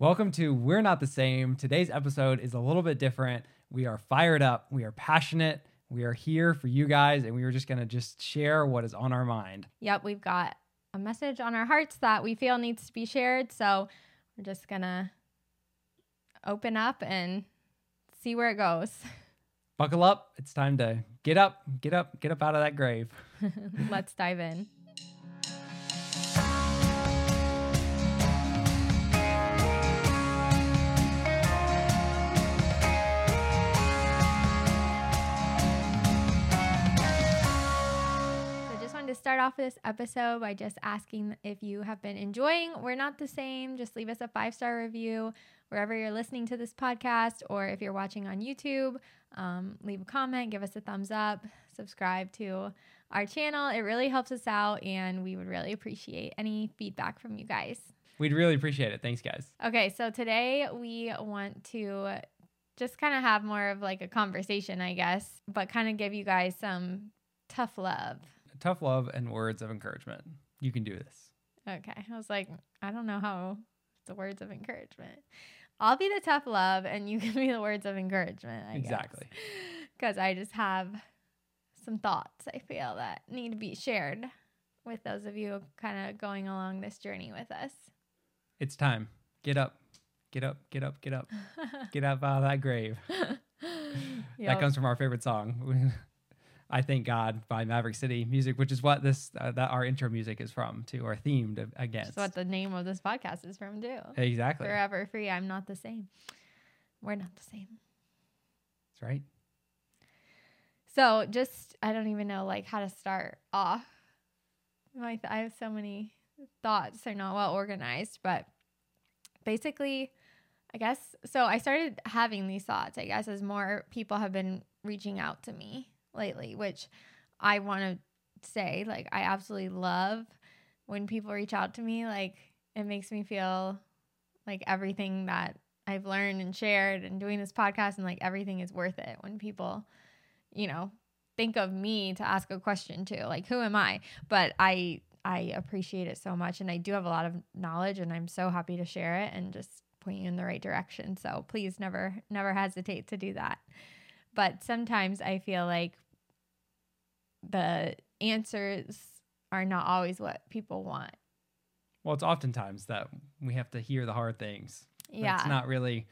Welcome to We're Not the Same. Today's episode is a little bit different. We are fired up, we are passionate, we are here for you guys, and we are just going to just share what is on our mind. Yep, we've got a message on our hearts that we feel needs to be shared. So we're just going to open up and see where it goes. Buckle up. It's time to get up, get up, get up out of that grave. Let's dive in. Start off this episode by just asking if you have been enjoying We're Not the Same. Just leave us a five star review wherever you're listening to this podcast, or if you're watching on YouTube, um, leave a comment, give us a thumbs up, subscribe to our channel. It really helps us out, and we would really appreciate any feedback from you guys. We'd really appreciate it. Thanks, guys. Okay, so today we want to just kind of have more of like a conversation, I guess, but kind of give you guys some tough love tough love and words of encouragement. You can do this. Okay. I was like, I don't know how the words of encouragement. I'll be the tough love and you can be the words of encouragement. I exactly. Because I just have some thoughts I feel that need to be shared with those of you kind of going along this journey with us. It's time. Get up. Get up, get up, get up. get up out of that grave. That comes from our favorite song. I Thank God by Maverick City Music, which is what this uh, that our intro music is from too, or themed against. That's what the name of this podcast is from too. Exactly. Forever free. I'm not the same. We're not the same. That's right. So just I don't even know like how to start off. I I have so many thoughts. They're not well organized, but basically, I guess so. I started having these thoughts. I guess as more people have been reaching out to me lately, which I want to say, like, I absolutely love when people reach out to me. Like, it makes me feel like everything that I've learned and shared and doing this podcast and like everything is worth it when people, you know, think of me to ask a question to. Like, who am I? But I, I appreciate it so much and I do have a lot of knowledge and I'm so happy to share it and just point you in the right direction. So please never, never hesitate to do that. But sometimes I feel like the answers are not always what people want. Well, it's oftentimes that we have to hear the hard things. Yeah. It's not really,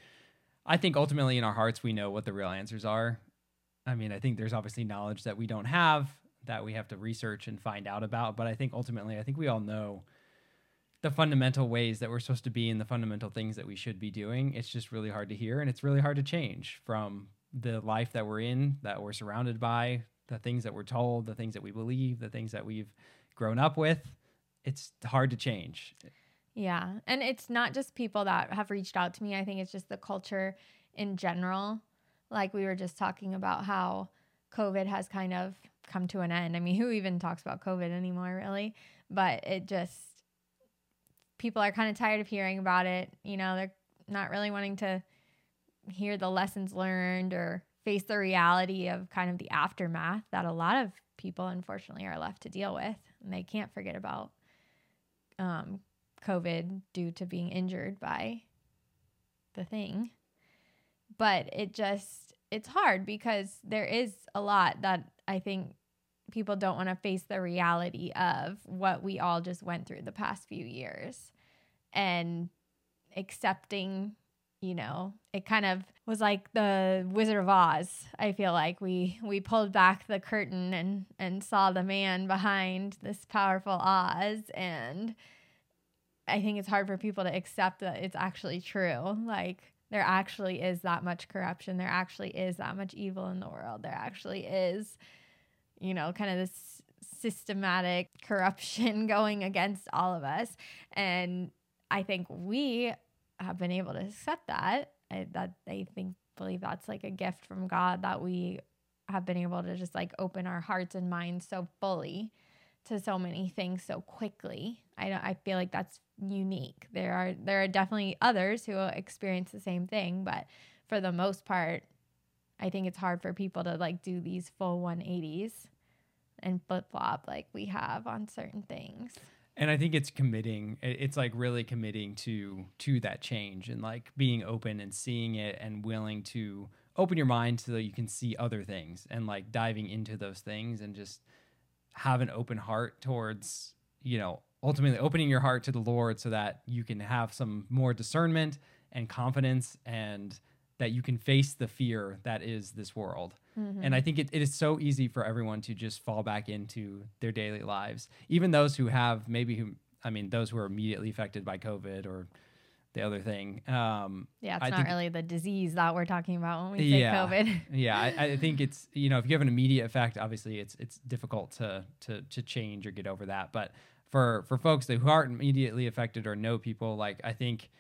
I think ultimately in our hearts, we know what the real answers are. I mean, I think there's obviously knowledge that we don't have that we have to research and find out about. But I think ultimately, I think we all know the fundamental ways that we're supposed to be and the fundamental things that we should be doing. It's just really hard to hear and it's really hard to change from the life that we're in, that we're surrounded by, the things that we're told, the things that we believe, the things that we've grown up with. It's hard to change. Yeah. And it's not just people that have reached out to me. I think it's just the culture in general. Like we were just talking about how COVID has kind of come to an end. I mean, who even talks about COVID anymore, really? But it just, people are kind of tired of hearing about it. You know, they're not really wanting to hear the lessons learned or face the reality of kind of the aftermath that a lot of people unfortunately are left to deal with. And they can't forget about um, covid due to being injured by the thing. But it just it's hard because there is a lot that i think people don't want to face the reality of what we all just went through the past few years. And accepting you know, it kind of was like the Wizard of Oz. I feel like we we pulled back the curtain and and saw the man behind this powerful Oz and I think it's hard for people to accept that it's actually true. Like there actually is that much corruption. There actually is that much evil in the world. There actually is you know, kind of this systematic corruption going against all of us. And I think we have been able to accept that. I, that I think believe that's like a gift from God that we have been able to just like open our hearts and minds so fully to so many things so quickly. I I feel like that's unique. There are there are definitely others who experience the same thing, but for the most part, I think it's hard for people to like do these full 180s and flip flop like we have on certain things. And I think it's committing. It's like really committing to to that change and like being open and seeing it and willing to open your mind so that you can see other things and like diving into those things and just have an open heart towards you know ultimately opening your heart to the Lord so that you can have some more discernment and confidence and that you can face the fear that is this world. And I think it, it is so easy for everyone to just fall back into their daily lives. Even those who have maybe who I mean those who are immediately affected by COVID or the other thing. Um, Yeah, it's I not think- really the disease that we're talking about when we say Yeah. COVID. yeah, I, I think it's you know if you have an immediate effect, obviously it's it's difficult to to to change or get over that. But for for folks that who aren't immediately affected or know people, like I think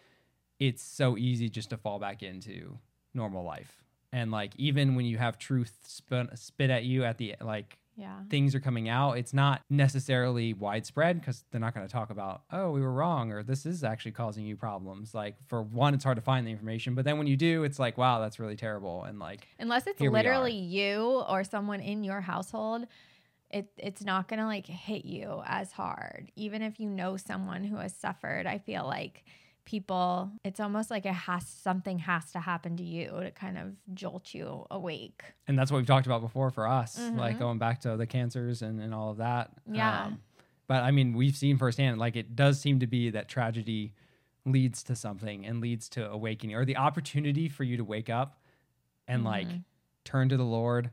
it's so easy just to fall back into normal life. And like even when you have truth spit, spit at you at the like Yeah. things are coming out, it's not necessarily widespread because they're not going to talk about, oh, we were wrong or this is actually causing you problems. Like, for one, it's hard to find the information. But then when you do, it's like, wow, that's really terrible. And like, Unless it's Here we are. literally you or someone in your household, it it's not gonna like hit you as hard. Even if you know someone who has suffered, I feel like people it's almost like it has something has to happen to you to kind of jolt you awake. and that's what we've talked about before for us, like Mhm. going back to the cancers and, and all of that. Um, Yeah. but I mean, we've seen firsthand, like, it does seem to be that tragedy leads to something and leads to awakening or the opportunity for you to wake up and like Mhm. turn to the Lord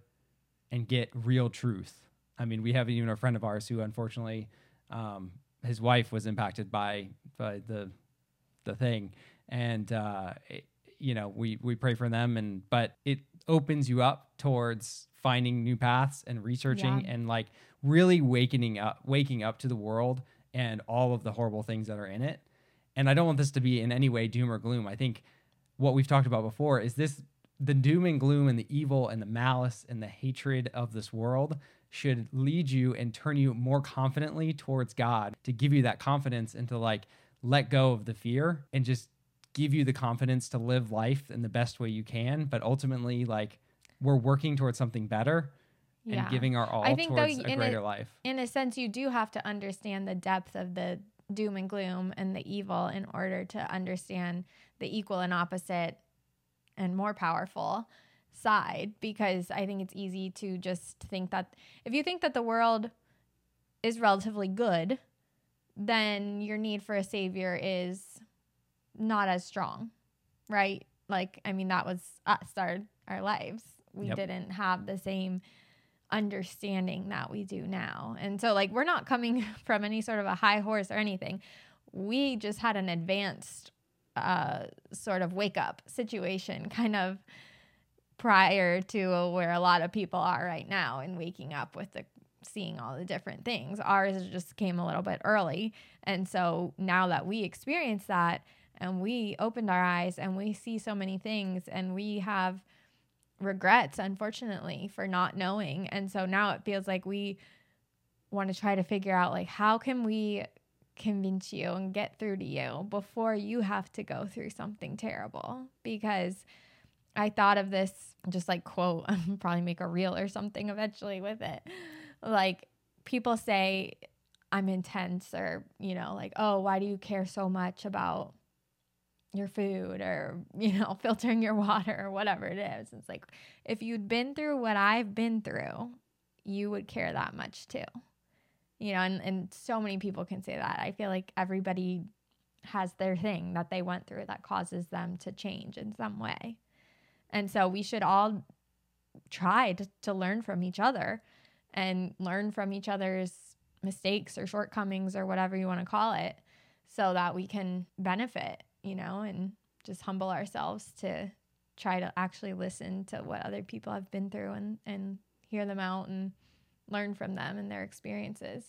and get real truth. I mean, we have even a friend of ours who unfortunately um, his wife was impacted by by the the thing. And uh, it- you know we we pray for them and but it opens you up towards finding new paths and researching Yeah. and like really waking up waking up to the world and all of the horrible things that are in it. And i don't want this to be in any way doom or gloom. I think what we've talked about before is this the doom and gloom and the evil and the malice and the hatred of this world should lead you and turn you more confidently towards God to give you that confidence and to like let go of the fear and just give you the confidence to live life in the best way you can. But ultimately, like we're working towards something better Yeah. and giving our all I think, though, towards a greater a- life. in a sense, you do have to understand the depth of the doom and gloom and the evil in order to understand the equal and opposite and more powerful side. Because I think it's easy to just think that if you think that the world is relatively good, then your need for a savior is not as strong, right? Like, I mean, that was us, our, our lives. We Yep. didn't have the same understanding that we do now. And so, like, we're not coming from any sort of a high horse or anything. We just had an advanced uh, sort of wake up situation, kind of prior to where a lot of people are right now in waking up with the seeing all the different things. Ours just came a little bit early. And so now that we experience that and we opened our eyes and we see so many things and we have regrets, unfortunately, for not knowing. And so now it feels like we want to try to figure out like how can we convince you and get through to you before you have to go through something terrible because I thought of this just like quote, I'll probably make a reel or something eventually with it. Like people say I'm intense or, you know, like, oh, why do you care so much about your food or, you know, filtering your water or whatever it is? It's like if you'd been through what I've been through, you would care that much too. You know, and, and so many people can say that. I feel like everybody has their thing that they went through that causes them to change in some way. And so we should all try to, to learn from each other and learn from each other's mistakes or shortcomings or whatever you want to call it so that we can benefit, you know, and just humble ourselves to try to actually listen to what other people have been through and, and hear them out and learn from them and their experiences.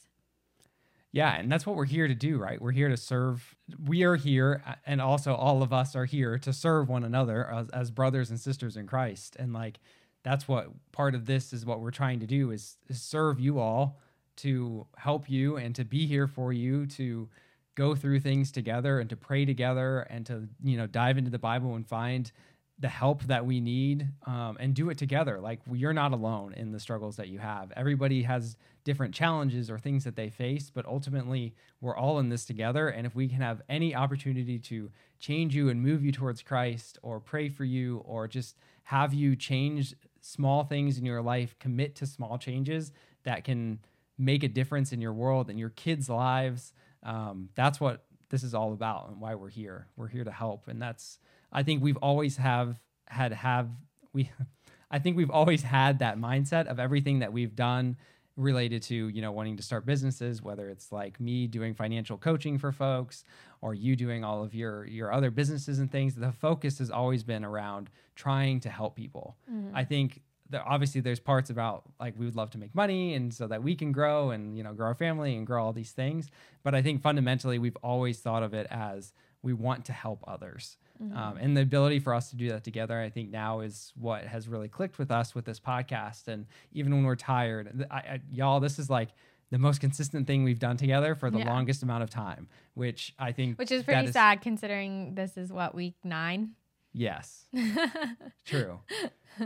Yeah, and that's what we're here to do, right? We're here to serve. We are here, uh, and also all of us are here to serve one another as, as brothers and sisters in Christ. And like, that's what part of this is what we're trying to do is, is serve you all to help you and to be here for you to go through things together and to pray together and to you know dive into the Bible and find the help that we need um, and do it together. Like you're not alone in the struggles that you have. Everybody has different challenges or things that they face, but ultimately we're all in this together. And if we can have any opportunity to change you and move you towards Christ or pray for you or just have you change small things in your life, commit to small changes that can make a difference in your world and your kids' lives. Um, that's what this is all about and why we're here. We're here to help. And that's I think we've always have had have we I think we've always had that mindset of everything that we've done related to you know wanting to start businesses whether it's like me doing financial coaching for folks or you doing all of your your other businesses and things the focus has always been around trying to help people mm-hmm. i think that obviously there's parts about like we would love to make money and so that we can grow and you know grow our family and grow all these things but i think fundamentally we've always thought of it as we want to help others Mm-hmm. Um, and the ability for us to do that together, I think now is what has really clicked with us with this podcast. And even when we're tired, I, I, y'all, this is like the most consistent thing we've done together for the yeah. longest amount of time, which I think, which is pretty sad considering this is what week nine. Yes, true.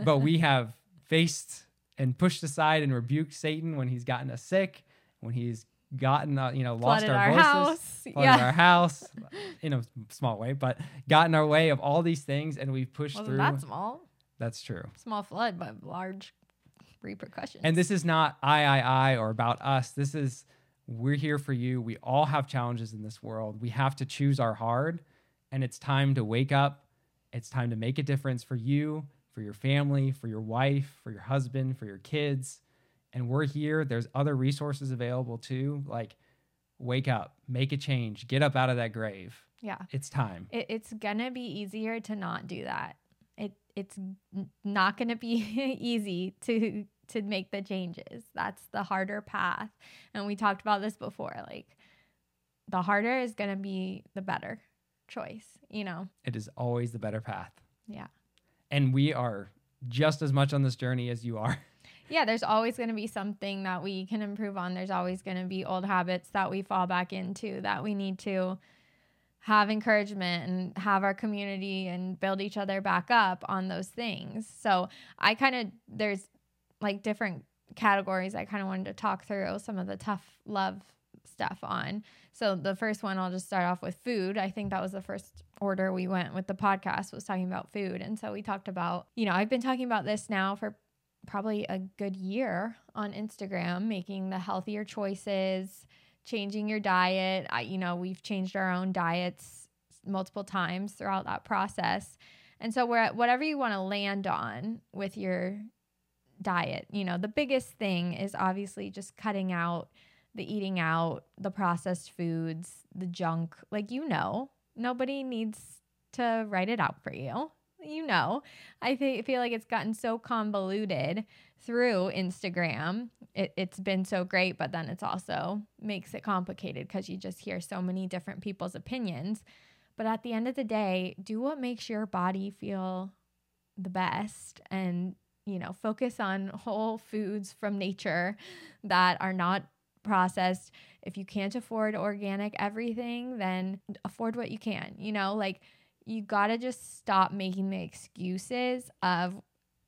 But we have faced and pushed aside and rebuked Satan when he's gotten us sick, when he's gotten uh, you know lost our, our, voices, house. yeah. our house in a small way, but gotten our way of all these things, and we've pushed Wasn't through. That small. That's true. Small flood, but large repercussions. And this is not I I I or about us. This is we're here for you. We all have challenges in this world. We have to choose our hard, and it's time to wake up. It's time to make a difference for you, for your family, for your wife, for your husband, for your kids and we're here. There's other resources available too. Like, wake up, make a change, get up out of that grave. Yeah. It's time. It, it's going to be easier to not do that. It it's not going to be easy to to make the changes. That's the harder path. And we talked about this before. Like the harder is going to be the better choice, you know. It is always the better path. Yeah. And we are just as much on this journey as you are. yeah, there's always going to be something that we can improve on. There's always going to be old habits that we fall back into that we need to have encouragement and have our community and build each other back up on those things. So I kind of, there's like different categories I kind of wanted to talk through some of the tough love stuff on. So the first one I'll just start off with food. I think that was the first order we went with the podcast was talking about food. And so we talked about, you know, I've been talking about this now for probably a good year on Instagram, making the healthier choices, changing your diet. I, you know, we've changed our own diets multiple times throughout that process. And so, we're at whatever you want to land on with your diet, you know, the biggest thing is obviously just cutting out the eating out, the processed foods, the junk. Like, you know, nobody needs to write it out for you you know, I th- feel like it's gotten so convoluted through Instagram. It, it's been so great, but then it's also makes it complicated because you just hear so many different people's opinions. But at the end of the day, do what makes your body feel the best and, you know, focus on whole foods from nature that are not processed. If you can't afford organic everything, then afford what you can, you know, like you got to just stop making the excuses of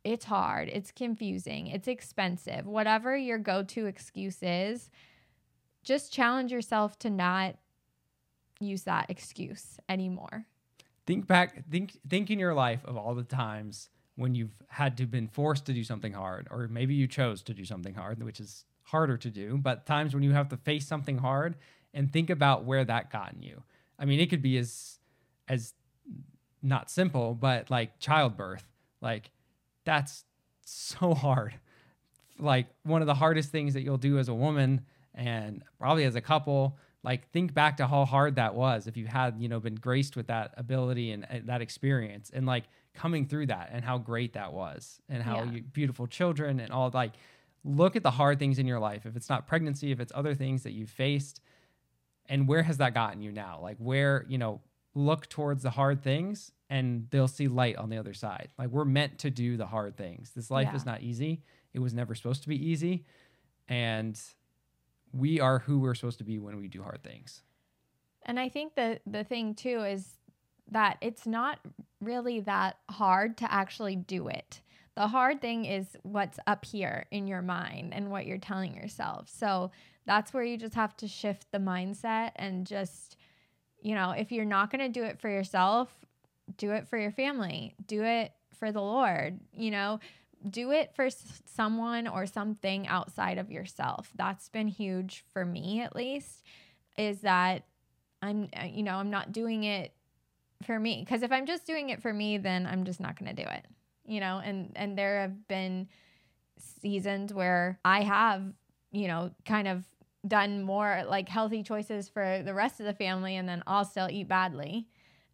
it's hard, it's confusing, it's expensive, whatever your go to excuse is, just challenge yourself to not use that excuse anymore. Think back, think, think in your life of all the times when you've had to been forced to do something hard, or maybe you chose to do something hard, which is harder to do, but times when you have to face something hard and think about where that gotten you. I mean, it could be as as not simple, but like childbirth. Like that's so hard. Like one of the hardest things that you'll do as a woman and probably as a couple. Like think back to how hard that was if you had, you know, been graced with that ability and, and that experience and like coming through that and how great that was and how yeah. you, beautiful children and all like look at the hard things in your life. If it's not pregnancy, if it's other things that you've faced and where has that gotten you now? Like where, you know, look towards the hard things and they'll see light on the other side. Like we're meant to do the hard things. This life yeah. is not easy. It was never supposed to be easy. And we are who we're supposed to be when we do hard things. And I think the the thing too is that it's not really that hard to actually do it. The hard thing is what's up here in your mind and what you're telling yourself. So that's where you just have to shift the mindset and just, you know, if you're not going to do it for yourself, do it for your family, do it for the Lord, you know, do it for someone or something outside of yourself. That's been huge for me, at least, is that I'm, uh, you know, I'm not doing it for me. Because if I'm just doing it for me, then I'm just not going to do it, you know, and, and there have been seasons where I have, you know, kind of done more like healthy choices for the rest of the family and then I'll still eat badly.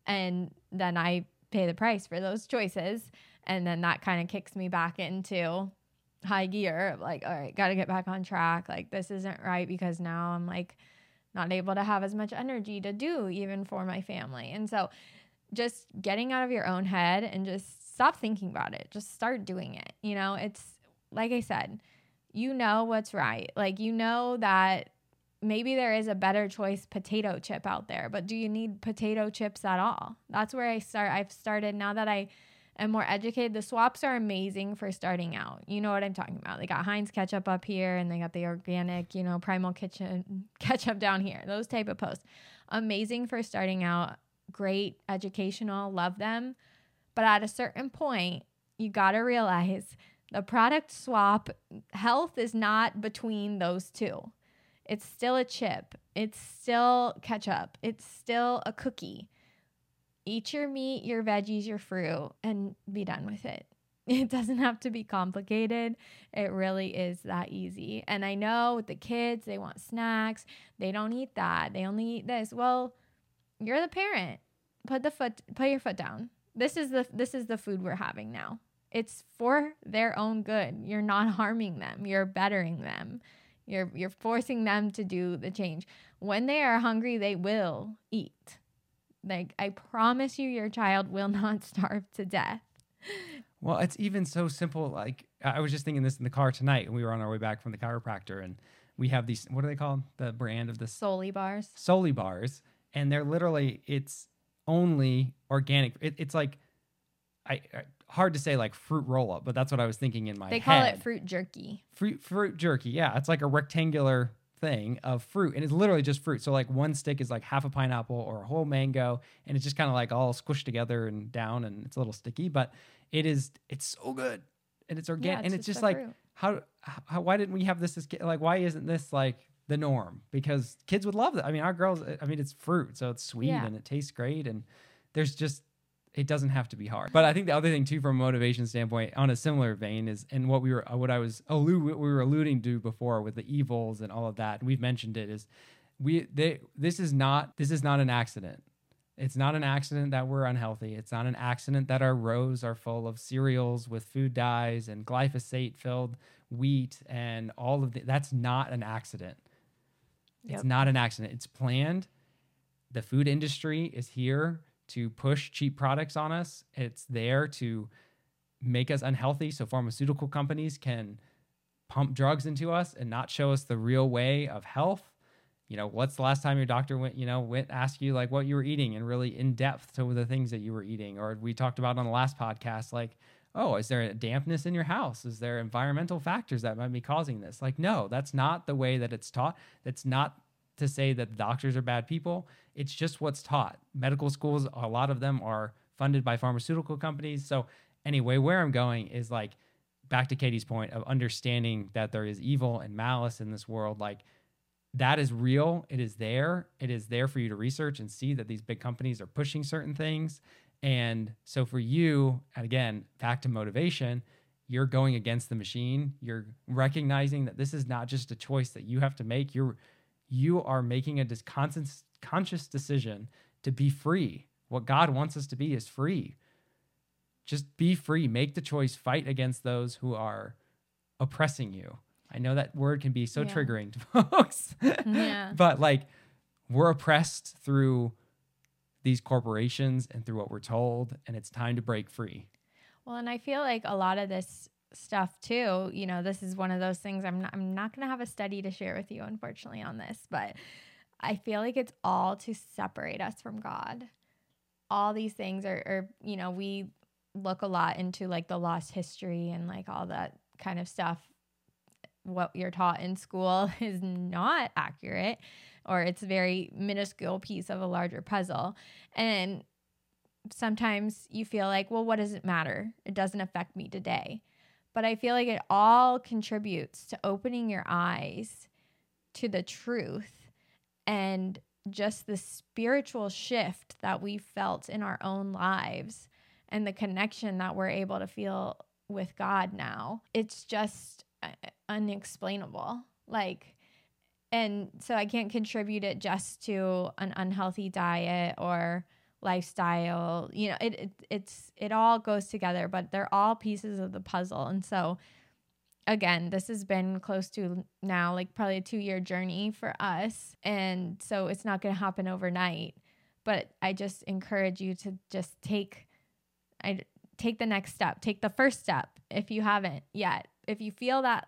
And then I pay the price for those choices. And then that kind of kicks me back into high gear like, all right, got to get back on track. Like, this isn't right because now I'm like not able to have as much energy to do even for my family. And so just getting out of your own head and just stop thinking about it, just start doing it. You know, it's like I said, you know what's right. Like, you know that maybe there is a better choice potato chip out there, but do you need potato chips at all? That's where I start. I've started now that I am more educated. The swaps are amazing for starting out. You know what I'm talking about. They got Heinz ketchup up here and they got the organic, you know, primal kitchen ketchup down here. Those type of posts. Amazing for starting out. Great educational, love them. But at a certain point, you got to realize the product swap health is not between those two it's still a chip. It's still ketchup. It's still a cookie. Eat your meat, your veggies, your fruit, and be done with it. It doesn't have to be complicated. It really is that easy. And I know with the kids, they want snacks. They don't eat that. They only eat this. Well, you're the parent. Put the foot put your foot down. This is the this is the food we're having now. It's for their own good. You're not harming them. You're bettering them. You're you're forcing them to do the change. When they are hungry, they will eat. Like I promise you your child will not starve to death. Well, it's even so simple. Like I was just thinking this in the car tonight, and we were on our way back from the chiropractor, and we have these. What are they called? The brand of the Solely bars. Solely bars, and they're literally it's only organic. It, it's like I, I hard to say like fruit roll up, but that's what I was thinking in my head. They head. call it fruit jerky. fruit fruit jerky. Yeah, it's like a rectangular thing of fruit, and it's literally just fruit. So like one stick is like half a pineapple or a whole mango, and it's just kind of like all squished together and down, and it's a little sticky, but it is it's so good, and it's organic, it's and it's just just like fruit. how, how why didn't we have this as like why isn't this like the norm? Because kids would love that. I mean, our girls. I mean, it's fruit, so it's sweet Yeah. and it tastes great, and there's just it doesn't have to be hard. But I think the other thing too, from a motivation standpoint, on a similar vein, is and what we were, uh, what I was allude, what we were alluding to before with the evils and all of that. And we've mentioned it is we they this is not this is not an accident. It's not an accident that we're unhealthy. It's not an accident that our rows are full of cereals with food dyes and glyphosate filled wheat and all of the, that's not an accident. Yep. It's not an accident. It's planned. The food industry is here to push cheap products on us. It's there to make us unhealthy so pharmaceutical companies can pump drugs into us and not show us the real way of health. You know, what's the last time your doctor went, you know, went ask you like what you were eating and really in depth to the things that you were eating or we talked about on the last podcast like oh, is there a dampness in your house? Is there environmental factors that might be causing this? Like, no, that's not the way that it's taught. That's not to say that doctors are bad people. It's just what's taught. Medical schools, a lot of them are funded by pharmaceutical companies. So, anyway, where I'm going is like back to Katie's point of understanding that there is evil and malice in this world. Like, that is real. It is there. It is there for you to research and see that these big companies are pushing certain things. And so for you, and again, back to motivation, you're going against the machine. You're recognizing that this is not just a choice that you have to make. You're you are making a dis- conscious conscious decision to be free. What God wants us to be is free. Just be free. Make the choice. Fight against those who are oppressing you. I know that word can be so Yeah. triggering to folks. Yeah. but like we're oppressed through these corporations and through what we're told and it's time to break free. Well, and I feel like a lot of this stuff too, you know, this is one of those things I'm not, I'm not going to have a study to share with you unfortunately on this, but I feel like it's all to separate us from God. all these things are, are you know we look a lot into like the lost history and like all that kind of stuff. What you're taught in school is not accurate or it's a very minuscule piece of a larger puzzle. And sometimes you feel like well what does it matter? It doesn't affect me today but i feel like it all contributes to opening your eyes to the truth and just the spiritual shift that we felt in our own lives and the connection that we're able to feel with God now. It's just uh, unexplainable. Like, and so I can't contribute it just to an unhealthy diet or lifestyle. You know, it, it it's it all goes together, but they're all pieces of the puzzle. And so again, this has been close to now like probably a 2-year journey for us, and so it's not going to happen overnight. But I just encourage you to just take I take the next step, take the first step if you haven't yet. If you feel that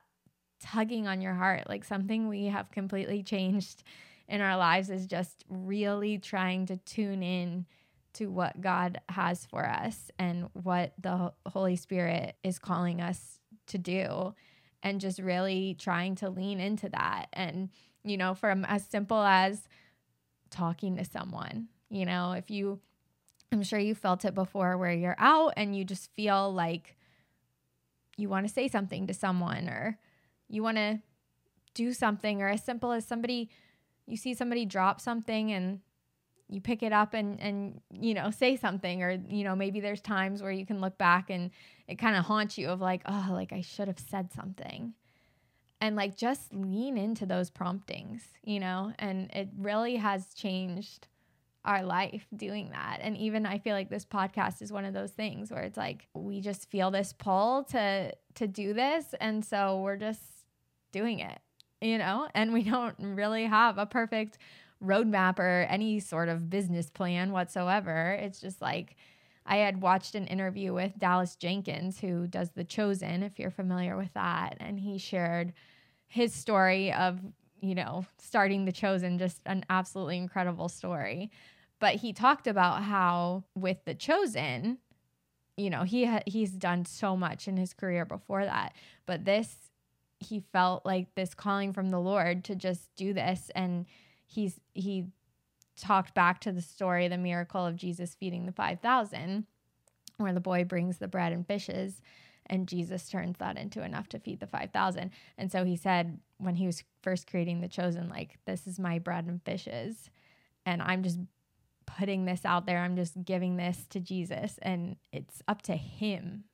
tugging on your heart, like something we have completely changed in our lives is just really trying to tune in to what God has for us and what the Holy Spirit is calling us to do and just really trying to lean into that. And you know from as simple as talking to someone you know if you I'm sure you felt it before where you're out and you just feel like you want to say something to someone or you want to do something or as simple as somebody you see somebody drop something and you pick it up and and you know say something or you know maybe there's times where you can look back and it kind of haunts you of like oh like I should have said something and like just lean into those promptings you know and it really has changed our life doing that. And even I feel like this podcast is one of those things where it's like we just feel this pull to to do this and so we're just doing it, you know? And we don't really have a perfect roadmap or any sort of business plan whatsoever. It's just like I had watched an interview with Dallas Jenkins who does The Chosen if you're familiar with that and he shared his story of you know, starting The Chosen, just an absolutely incredible story. But he talked about how with The Chosen, you know, he ha- he's done so much in his career before that, but this he felt like this calling from the Lord to just do this and he's he talked back to the story the miracle of Jesus feeding the 5000 where the boy brings the bread and fishes and Jesus turns that into enough to feed the 5000 and so he said when he was first creating the chosen like this is my bread and fishes and i'm just putting this out there. I'm just giving this to jesus. And it's up to him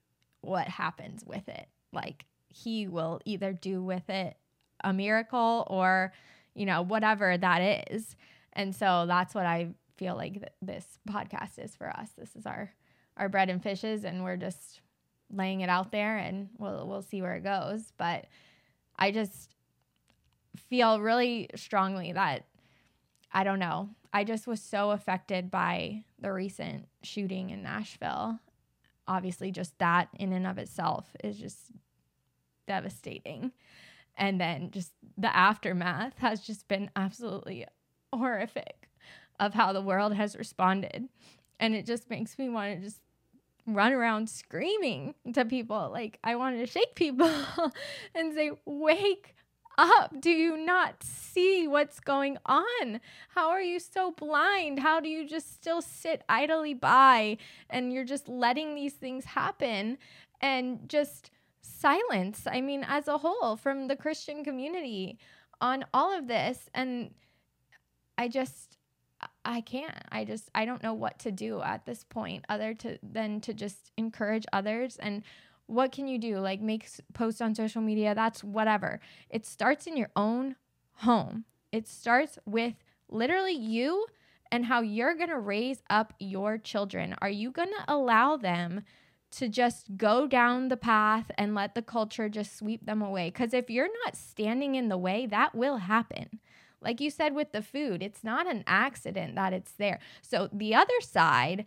what happens with it. Like he will either do with it a miracle or you know whatever that is and so that's what i feel like th- this podcast is for us this is our our bread and fishes and we're just laying it out there and we'll we'll see where it goes but i just feel really strongly that I don't know. I just was so affected by the recent shooting in Nashville. Obviously, just that in and of itself is just devastating. And then just the aftermath has just been absolutely horrific of how the world has responded. And it just makes me want to just run around screaming to people. Like, I wanted to shake people and say, Wake up? Do you not see what's going on? How are you so blind? How do you just still sit idly by and you're just letting these things happen and just silence? I mean, as a whole, from the Christian community on all of this. And I just, I can't. I just I don't know what to do at this point other to than to just encourage others and what can you do? Like make posts on social media, that's whatever. It starts in your own home. It starts with literally you and how you're going to raise up your children. Are you going to allow them to just go down the path and let the culture just sweep them away? Because if you're not standing in the way, that will happen. Like you said with the food, it's not an accident that it's there. So the other side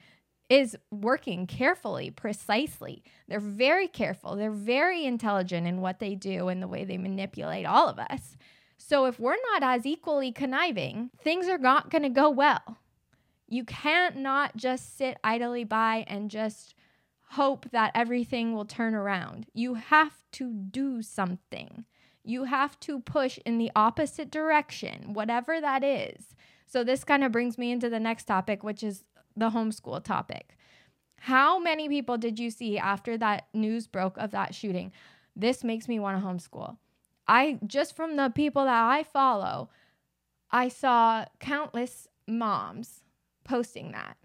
is working carefully, precisely. They're very careful. They're very intelligent in what they do and the way they manipulate all of us. So if we're not as equally conniving, things are not going to go well. You can't not just sit idly by and just hope that everything will turn around. You have to do something. You have to push in the opposite direction, whatever that is. So, this kind of brings me into the next topic, which is the homeschool topic. How many people did you see after that news broke of that shooting? This makes me want to homeschool. I just from the people that I follow, I saw countless moms posting that.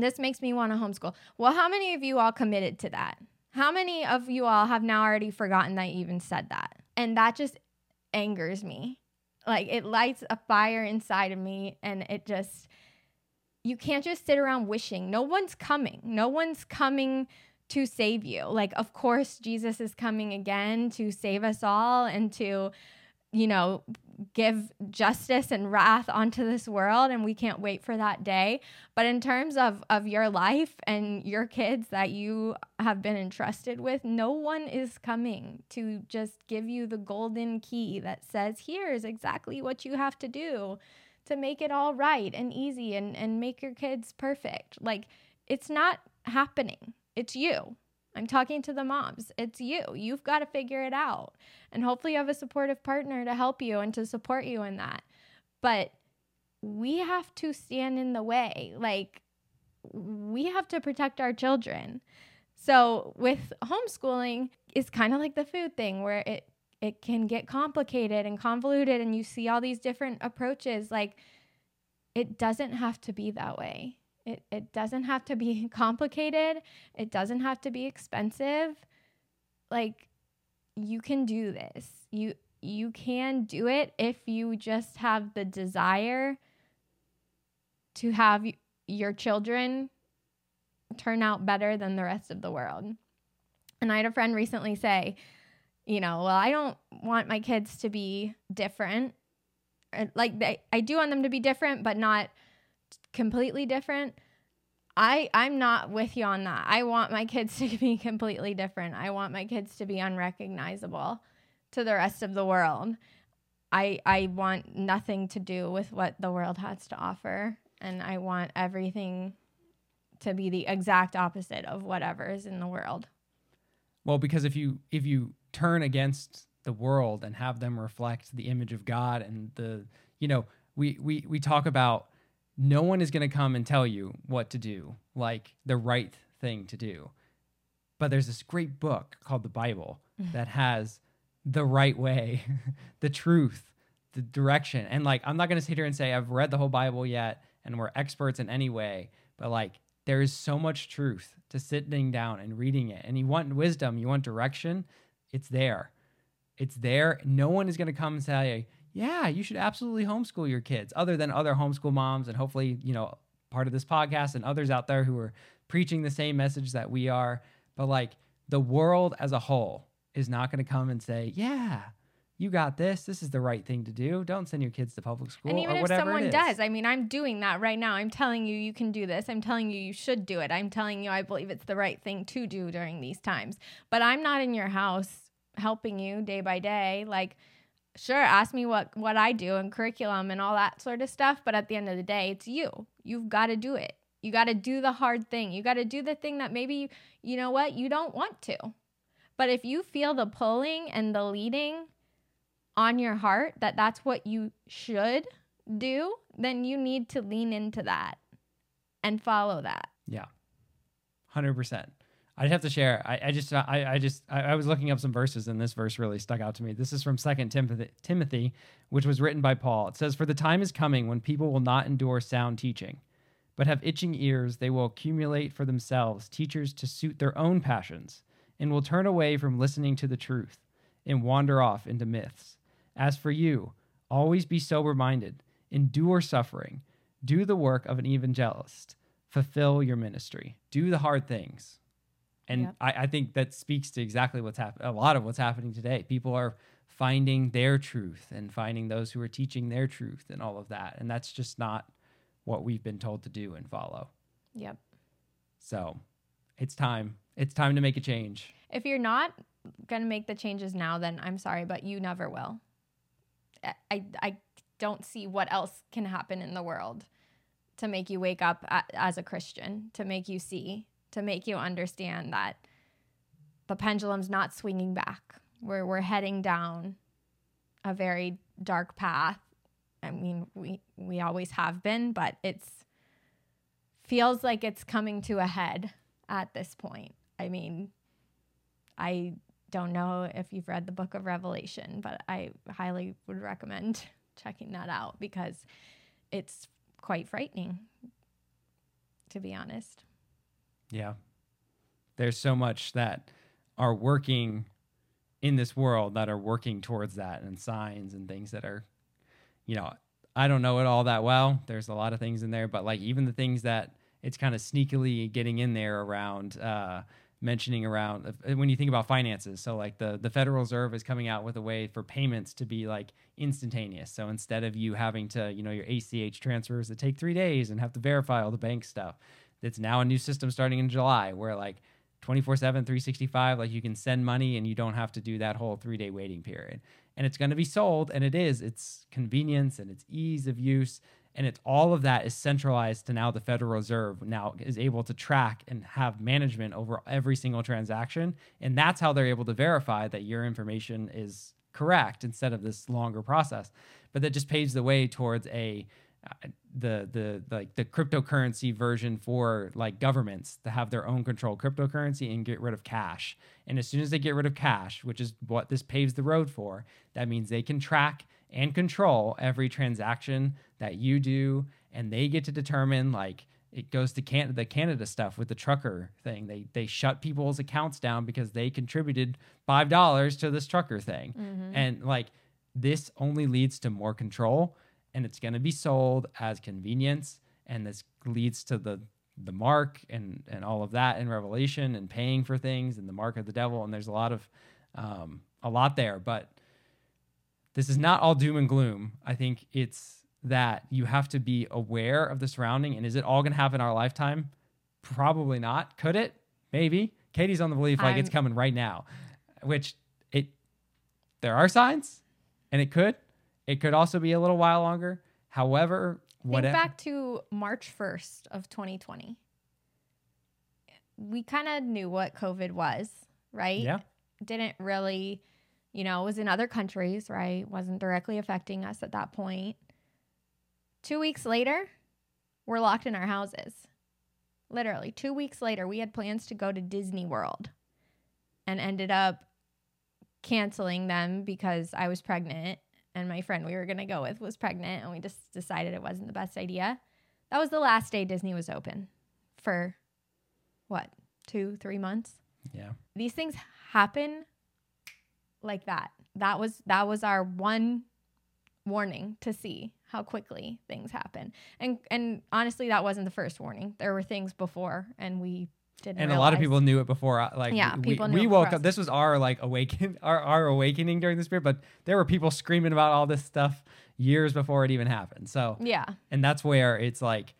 This makes me want to homeschool. Well, how many of you all committed to that? How many of you all have now already forgotten that you even said that? And that just angers me. Like it lights a fire inside of me and it just you can't just sit around wishing. No one's coming. No one's coming to save you. Like of course Jesus is coming again to save us all and to you know give justice and wrath onto this world and we can't wait for that day. But in terms of of your life and your kids that you have been entrusted with no one is coming to just give you the golden key that says here's exactly what you have to do to make it all right and easy and and make your kids perfect. Like it's not happening. It's you I'm talking to the moms. It's you. You've got to figure it out. And hopefully, you have a supportive partner to help you and to support you in that. But we have to stand in the way. Like, we have to protect our children. So, with homeschooling, it's kind of like the food thing where it it can get complicated and convoluted and you see all these different approaches like it doesn't have to be that way it, it doesn't have to be complicated. It doesn't have to be expensive. Like you can do this. You you can do it if you just have the desire to have your children turn out better than the rest of the world. And I had a friend recently say, you know, well, I don't want my kids to be different. Uh, like they, I do want them to be different, but not completely different. I I'm not with you on that. I want my kids to be completely different. I want my kids to be unrecognizable to the rest of the world. I I want nothing to do with what the world has to offer and I want everything to be the exact opposite of whatever is in the world. Well, because if you if you turn against the world and have them reflect the image of God and the you know, we we we talk about no one is going to come and tell you what to do, like the right thing to do. But there's this great book called the Bible mm. that has the right way, the truth, the direction. And like, I'm not going to sit here and say I've read the whole Bible yet and we're experts in any way, but like, there is so much truth to sitting down and reading it. And you want wisdom, you want direction, it's there. It's there. No one is going to come and say, yeah, you should absolutely homeschool your kids, other than other homeschool moms, and hopefully, you know, part of this podcast and others out there who are preaching the same message that we are. But like the world as a whole is not going to come and say, yeah, you got this. This is the right thing to do. Don't send your kids to public school. And even if someone does, I mean, I'm doing that right now. I'm telling you, you can do this. I'm telling you, you should do it. I'm telling you, I believe it's the right thing to do during these times. But I'm not in your house helping you day by day. Like, sure ask me what what i do and curriculum and all that sort of stuff but at the end of the day it's you. You've got to do it. You got to do the hard thing. You got to do the thing that maybe you know what you don't want to. But if you feel the pulling and the leading on your heart that that's what you should do then you need to lean into that and follow that. Yeah. 100% I'd have to share. I, I just, I, I just, I, I, was looking up some verses, and this verse really stuck out to me. This is from Second Timothy, Timothy, which was written by Paul. It says, "For the time is coming when people will not endure sound teaching, but have itching ears. They will accumulate for themselves teachers to suit their own passions, and will turn away from listening to the truth, and wander off into myths. As for you, always be sober-minded, endure suffering, do the work of an evangelist, fulfill your ministry, do the hard things." And yep. I, I, think that speaks to exactly what's happening. A lot of what's happening today. People are finding their truth and finding those who are teaching their truth and all of that. And that's just not what we've been told to do and follow. Yep. So it's time. It's time to make a change. If you're not going to make the changes now, then I'm sorry, but you never will. I, I don't see what else can happen in the world to make you wake up as a Christian, to make you see, to make you understand that the pendulum's not swinging back. We're we're heading down a very dark path. I mean, we we always have been, but it's feels like it's coming to a head at this point. I mean, I don't know if you've read the book of Revelation, but I highly would recommend checking that out because it's quite frightening, to be honest. Yeah. There's so much that are working in this world that are working towards that and signs and things that are, you know, I don't know it all that well. There's a lot of things in there, but like even the things that it's kind of sneakily getting in there around, uh, mentioning around uh, when you think about finances. So like the the Federal Reserve is coming out with a way for payments to be like instantaneous. So instead of you having to, you know, your ACH transfers that take 3 days and have to verify all the bank stuff, it's now a new system starting in July where like 24/7 365 like you can send money and you don't have to do that whole 3-day waiting period. And it's going to be sold and it is. It's convenience and it's ease of use and it's all of that is centralized to now the Federal Reserve now is able to track and have management over every single transaction and that's how they're able to verify that your information is correct instead of this longer process but that just paves the way towards a the the like the cryptocurrency version for like governments to have their own controlled cryptocurrency and get rid of cash and as soon as they get rid of cash which is what this paves the road for that means they can track and control every transaction that you do and they get to determine like it goes to Canada, the Canada stuff with the trucker thing. They they shut people's accounts down because they contributed five dollars to this trucker thing, Mm-hmm. and like this only leads to more control, and it's going to be sold as convenience, and this leads to the the mark and and all of that in Revelation and paying for things and the mark of the devil, and there's a lot of um, a lot there, but this is not all doom and gloom. I think it's that you have to be aware of the surrounding and is it all going to happen in our lifetime? Probably not. Could it? Maybe. Katie's on the belief like it's I'm- coming right now, which it there are signs and it could. It could also be a little while longer. However, Think back to March 1st of 2020. We kind of knew what COVID was, right? Yeah. Didn't really, you know, it was in other countries, right? Wasn't directly affecting us at that point. Two weeks later, we're locked in our houses. Literally, two weeks later, we had plans to go to Disney World and ended up canceling them because I was pregnant and my friend we were going to go with was pregnant and we just decided it wasn't the best idea. That was the last day Disney was open for what, two, three months? Yeah. These things happen like that. That was that was our one warning to see how quickly things happen. And and honestly that wasn't the first warning. There were things before and we didn't and a lot of people knew it before uh, like Yeah, we, people we, knew it woke up this was our like awaken our, our awakening during this period but there were people screaming about all this stuff years before it even happened. So Yeah. and that's where it's like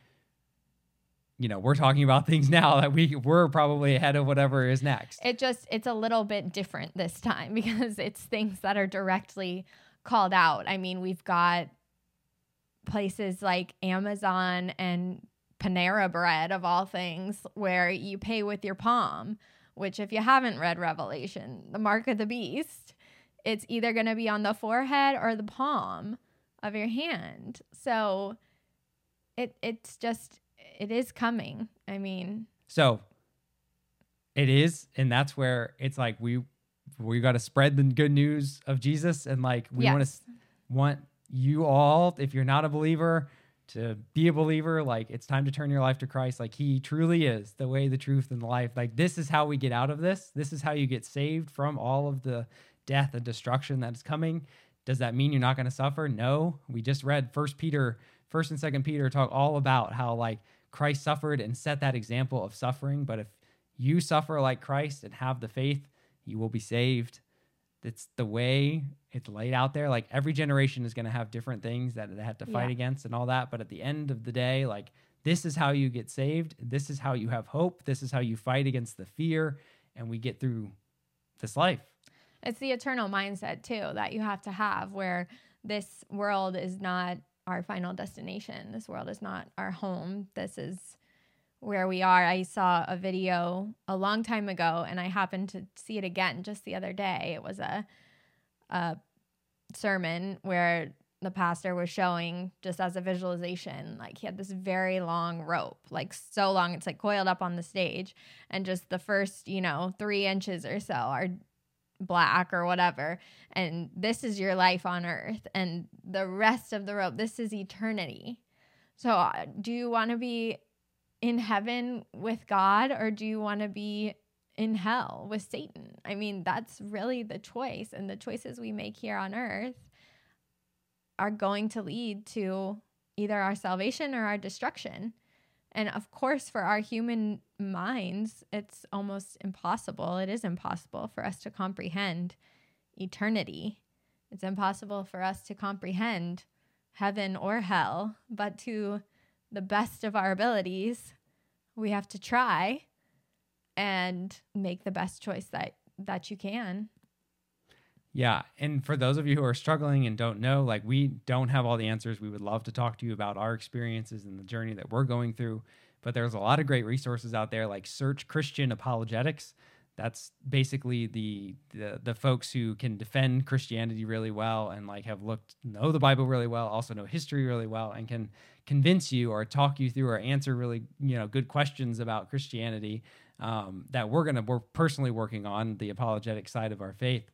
you know we're talking about things now that we we're probably ahead of whatever is next. It just it's a little bit different this time because it's things that are directly called out. I mean we've got places like amazon and panera bread of all things where you pay with your palm which if you haven't read revelation the mark of the beast it's either going to be on the forehead or the palm of your hand. So it it's just it is coming i mean. So it is and that's where it's like we we got to spread the good news of jesus and like we want to want you all, if you're not a believer, to be a believer. Like it's time to turn your life to Christ. Like He truly is the way, the truth, and the life. Like this is how we get out of this. This is how you get saved from all of the death and destruction that is coming. Does that mean you're not going to suffer? No. We just read First Peter, First and Second Peter talk all about how like Christ suffered and set that example of suffering. But if you suffer like Christ and have the faith, you will be saved it's the way it's laid out there. Like every generation is going to have different things that they have to fight Yeah. against and all that. But at the end of the day, like this is how you get saved. This is how you have hope. This is how you fight against the fear, and we get through this life. It's the eternal mindset too that you have to have where this world is not our final destination. This world is not our home. This is where we are. I saw a video a long time ago and I happened to see it again just the other day. It was a a sermon where the pastor was showing just as a visualization like he had this very long rope like so long it's like coiled up on the stage and just the first you know three inches or so are black or whatever and this is your life on earth and the rest of the rope this is eternity so uh, do you want to be in heaven with god or do you want to be in hell with satan i mean that's really the choice and the choices we make here on earth are going to lead to either our salvation or our destruction. And of course, for our human minds, it's almost impossible. It is impossible for us to comprehend eternity. It's impossible for us to comprehend heaven or hell. But to the best of our abilities, we have to try and make the best choice that, that you can. Yeah. And for those of you who are struggling and don't know, like we don't have all the answers. We would love to talk to you about our experiences and the journey that we're going through. But there's a lot of great resources out there, like Search Christian Apologetics. That's basically the, the the folks who can defend Christianity really well and like have looked know the Bible really well, also know history really well, and can convince you or talk you through or answer really you know good questions about Christianity um, that we're gonna we're personally working on the apologetic side of our faith.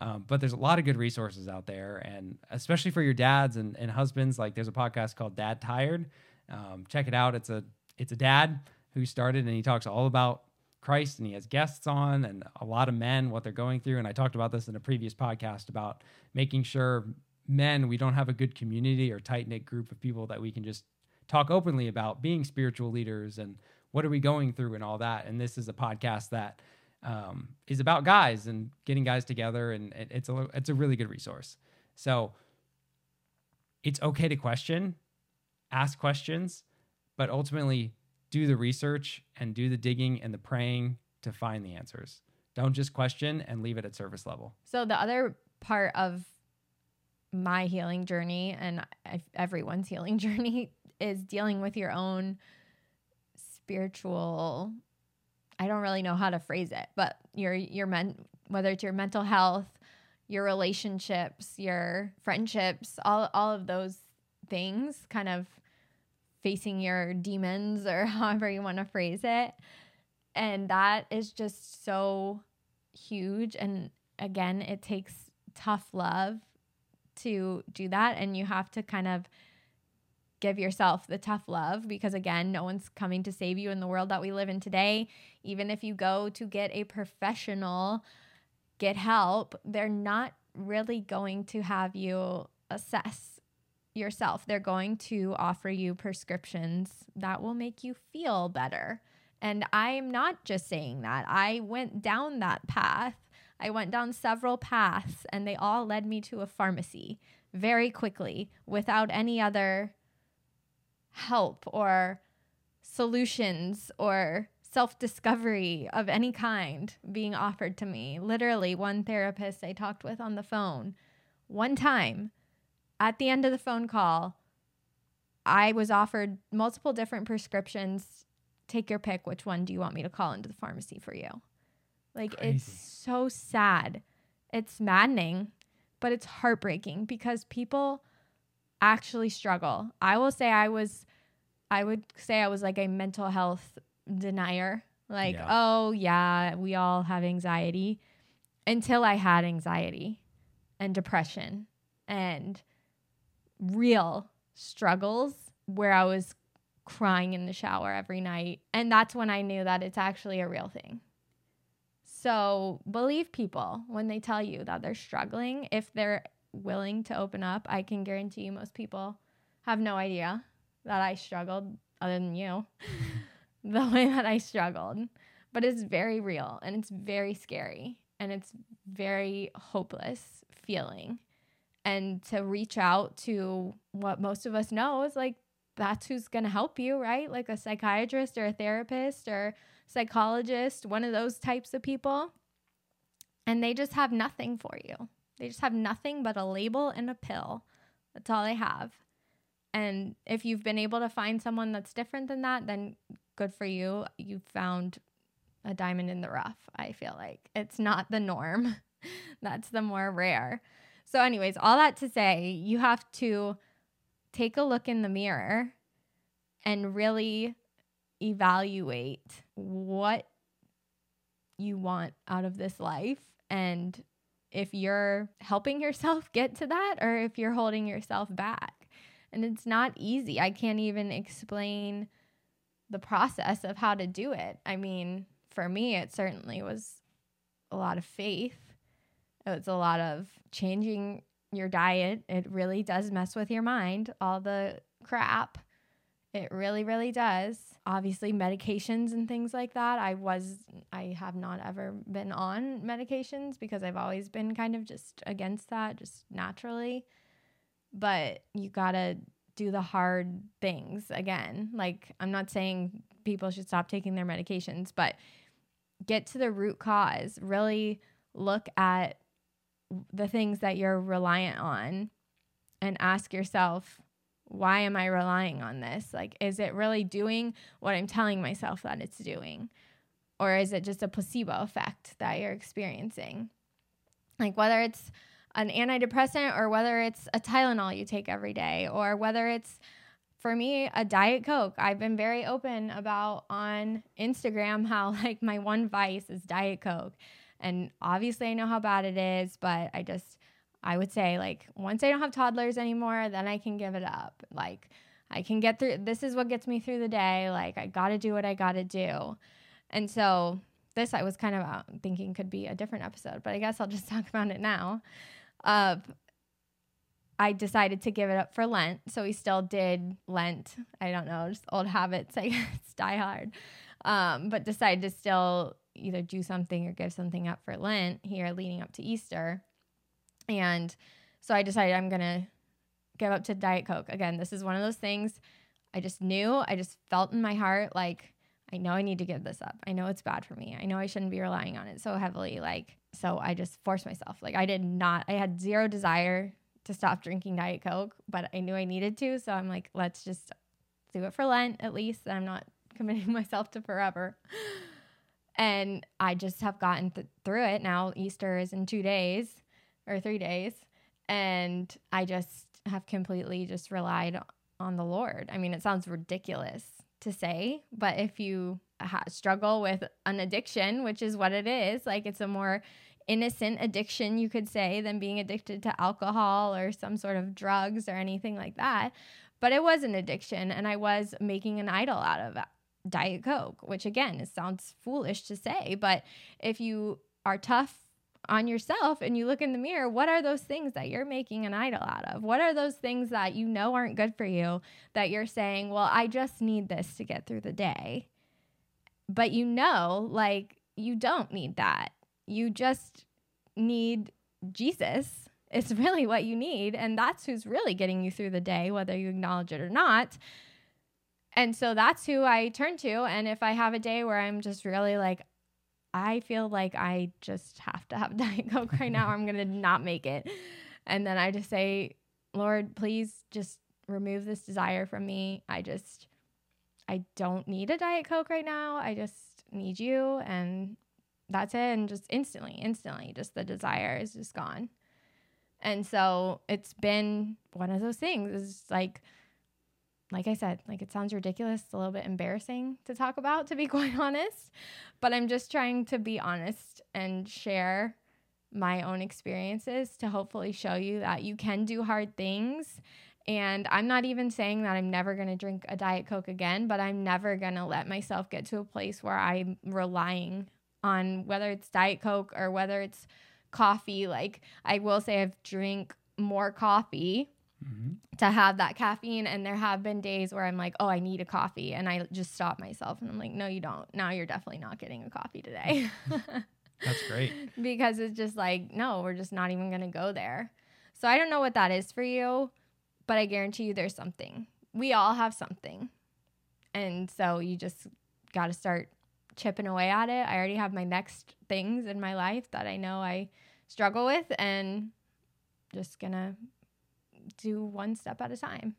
Um, but there's a lot of good resources out there, and especially for your dads and, and husbands. Like there's a podcast called Dad Tired. Um, check it out. It's a it's a dad who started, and he talks all about Christ, and he has guests on, and a lot of men what they're going through. And I talked about this in a previous podcast about making sure men we don't have a good community or tight knit group of people that we can just talk openly about being spiritual leaders and what are we going through and all that. And this is a podcast that um, is about guys and getting guys together, and it, it's a it's a really good resource. So it's okay to question, ask questions, but ultimately do the research and do the digging and the praying to find the answers. Don't just question and leave it at surface level. So the other part of my healing journey and everyone's healing journey is dealing with your own spiritual I don't really know how to phrase it, but your your men whether it's your mental health, your relationships, your friendships, all all of those things kind of facing your demons or however you want to phrase it. And that is just so huge. And again, it takes tough love to do that. And you have to kind of give yourself the tough love because again no one's coming to save you in the world that we live in today. Even if you go to get a professional get help they're not really going to have you assess yourself. They're going to offer you prescriptions that will make you feel better. And i'm not just saying that. I went down that path. I went down several paths and they all led me to a pharmacy very quickly without any other help or solutions or self discovery of any kind being offered to me. Literally, one therapist I talked with on the phone, one time at the end of the phone call, I was offered multiple different prescriptions. Take your pick. Which one do you want me to call into the pharmacy for you? Like, Crazy. it's so sad. It's maddening, but it's heartbreaking because people actually struggle. I will say I was I would say I was like a mental health denier. Like, yeah. oh, yeah, we all have anxiety until I had anxiety and depression and real struggles where I was crying in the shower every night. And that's when I knew that it's actually a real thing. So believe people when they tell you that they're struggling. If they're willing to open up, I can guarantee you most people have no idea that I struggled, other than you, the way that I struggled. But it's very real and it's very scary and it's very hopeless feeling. And to reach out to what most of us know is like that's who's going to help you, right? Like a psychiatrist or a therapist or psychologist, one of those types of people. And they just have nothing for you. They just have nothing but a label and a pill. That's all they have. And if you've been able to find someone that's different than that, then good for you. You've found a diamond in the rough, I feel like. It's not the norm. that's the more rare. So, anyways, all that to say, you have to take a look in the mirror and really evaluate what you want out of this life and if you're helping yourself get to that or if you're holding yourself back. And it's not easy. I can't even explain the process of how to do it. I mean, for me, it certainly was a lot of faith. It was a lot of changing your diet. It really does mess with your mind, all the crap. It really, really does. Obviously, medications and things like that. I was, I have not ever been on medications because I've always been kind of just against that, just naturally. But you gotta do the hard things again. Like, I'm not saying people should stop taking their medications, but get to the root cause. Really look at the things that you're reliant on and ask yourself, why am I relying on this? Like, is it really doing what I'm telling myself that it's doing? Or is it just a placebo effect that you're experiencing? Like, whether it's an antidepressant or whether it's a Tylenol you take every day, or whether it's for me a Diet Coke. I've been very open about on Instagram how, like, my one vice is Diet Coke. And obviously, I know how bad it is, but I just, I would say, like, once I don't have toddlers anymore, then I can give it up. Like, I can get through, this is what gets me through the day. Like, I got to do what I got to do. And so, this I was kind of uh, thinking could be a different episode, but I guess I'll just talk about it now. Uh, I decided to give it up for Lent. So we still did Lent. I don't know, just old habits, I guess, die hard. Um, but decided to still either do something or give something up for Lent here leading up to Easter. And so I decided I'm going to give up to Diet Coke. Again, this is one of those things I just knew, I just felt in my heart like, I know I need to give this up. I know it's bad for me. I know I shouldn't be relying on it so heavily. Like, so I just forced myself. Like, I did not, I had zero desire to stop drinking Diet Coke, but I knew I needed to. So I'm like, let's just do it for Lent at least. I'm not committing myself to forever. And I just have gotten th- through it. Now Easter is in two days or three days. And I just have completely just relied on the Lord. I mean, it sounds ridiculous to say, but if you ha- struggle with an addiction, which is what it is, like it's a more innocent addiction, you could say, than being addicted to alcohol or some sort of drugs or anything like that. But it was an addiction, and I was making an idol out of Diet Coke, which again, it sounds foolish to say, but if you are tough on yourself and you look in the mirror, what are those things that you're making an idol out of? What are those things that you know aren't good for you that you're saying, well, I just need this to get through the day? But you know, like, you don't need that. You just need Jesus. It's really what you need. And that's who's really getting you through the day, whether you acknowledge it or not. And so that's who I turn to. And if I have a day where I'm just really like, I feel like I just have to have Diet Coke right now, I'm going to not make it. And then I just say, Lord, please just remove this desire from me. I just, I don't need a Diet Coke right now. I just need you. And that's it. And just instantly, instantly, just the desire is just gone. And so it's been one of those things. It's like, like I said, like it sounds ridiculous, a little bit embarrassing to talk about, to be quite honest. But I'm just trying to be honest and share my own experiences to hopefully show you that you can do hard things. And I'm not even saying that I'm never going to drink a Diet Coke again, but I'm never going to let myself get to a place where I'm relying on whether it's Diet Coke or whether it's coffee. Like I will say I've drank more coffee mm-hmm. to have that caffeine. And there have been days where I'm like, oh, I need a coffee. And I just stop myself and I'm like, no, you don't. Now you're definitely not getting a coffee today. That's great. because it's just like, no, we're just not even going to go there. So I don't know what that is for you, but I guarantee you there's something. We all have something. And so you just got to start chipping away at it. I already have my next things in my life that I know I struggle with and just going to do one step at a time.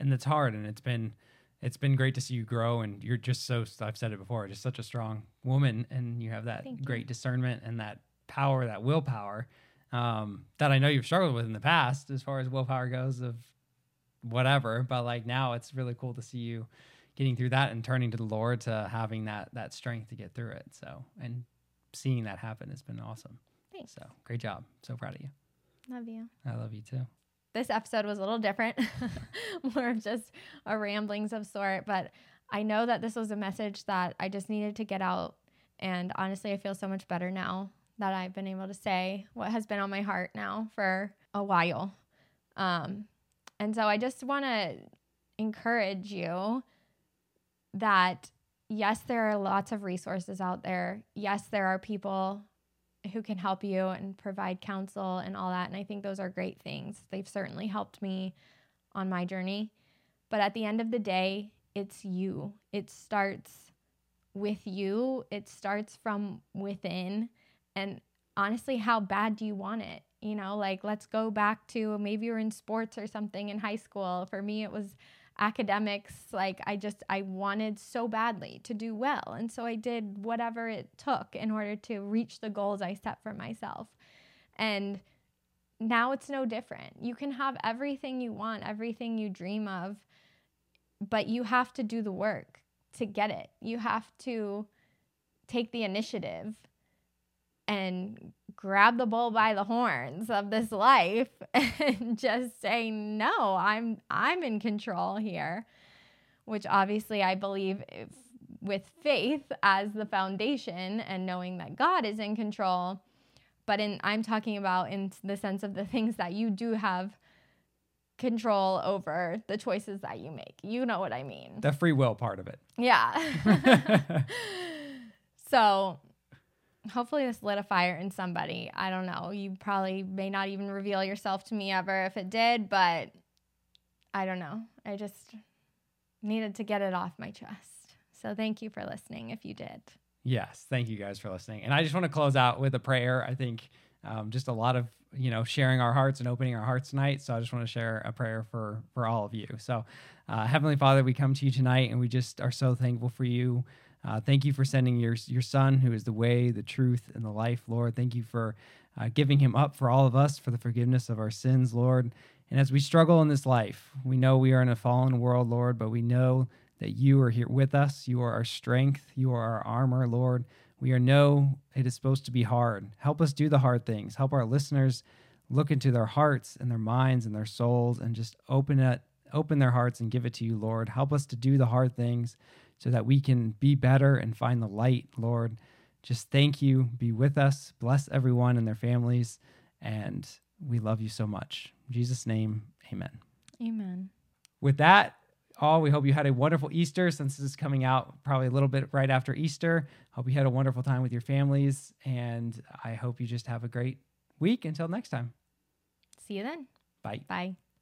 and it's hard and it's been it's been great to see you grow and you're just so I've said it before, just such a strong woman and you have that Thank you. great discernment and that power, that willpower um, that I know you've struggled with in the past as far as willpower goes of whatever, but like now it's really cool to see you getting through that and turning to the Lord to having that that strength to get through it. So and seeing that happen has been awesome. Thanks. So great job. So proud of you. Love you. I love you too. This episode was a little different, more of just a ramblings of sort, but I know that this was a message that I just needed to get out. And honestly, I feel so much better now that I've been able to say what has been on my heart now for a while. Um, and so I just want to encourage you that yes, there are lots of resources out there. Yes, there are people who can help you and provide counsel and all that. And I think those are great things. They've certainly helped me on my journey. But at the end of the day, it's you. It starts with you, it starts from within. And honestly, how bad do you want it? You know, like let's go back to maybe you're in sports or something in high school. For me, it was academics like i just i wanted so badly to do well. And so i did whatever it took in order to reach the goals i set for myself. And now it's no different. You can have everything you want everything you dream of but you have to do the work to get it. You have to take the initiative and grab the bull by the horns of this life and just say no i'm i'm in control here which obviously i believe if, with faith as the foundation and knowing that god is in control. But in i'm talking about in the sense of the things that you do have control over the choices that you make. You know what i mean. The free will part of it. yeah. So hopefully this lit a fire in somebody. I don't know. You probably may not even reveal yourself to me ever if it did, but I don't know. I just needed to get it off my chest. So thank you for listening if you did. Yes, thank you guys for listening. And I just want to close out with a prayer. I think um, just a lot of you know sharing our hearts and opening our hearts tonight. So I just want to share a prayer for for all of you. So uh, Heavenly Father, we come to you tonight, and we just are so thankful for you. Uh, thank you for sending your your Son, who is the way, the truth, and the life, Lord. Thank you for uh, giving him up for all of us for the forgiveness of our sins, Lord. And as we struggle in this life, we know we are in a fallen world, Lord, but we know that you are here with us. You are our strength. You are our armor, Lord. We are know it is supposed to be hard. Help us do the hard things. Help our listeners look into their hearts and their minds and their souls and just open it, open their hearts and give it to you, Lord. Help us to do the hard things so that we can be better and find the light, Lord. Just thank you. Be with us. Bless everyone and their families. And we love you so much. In Jesus' name, amen. Amen. With that, all, we hope you had a wonderful Easter since this is coming out probably a little bit right after Easter. Hope you had a wonderful time with your families. And I hope you just have a great week. Until next time. See you then. Bye. Bye.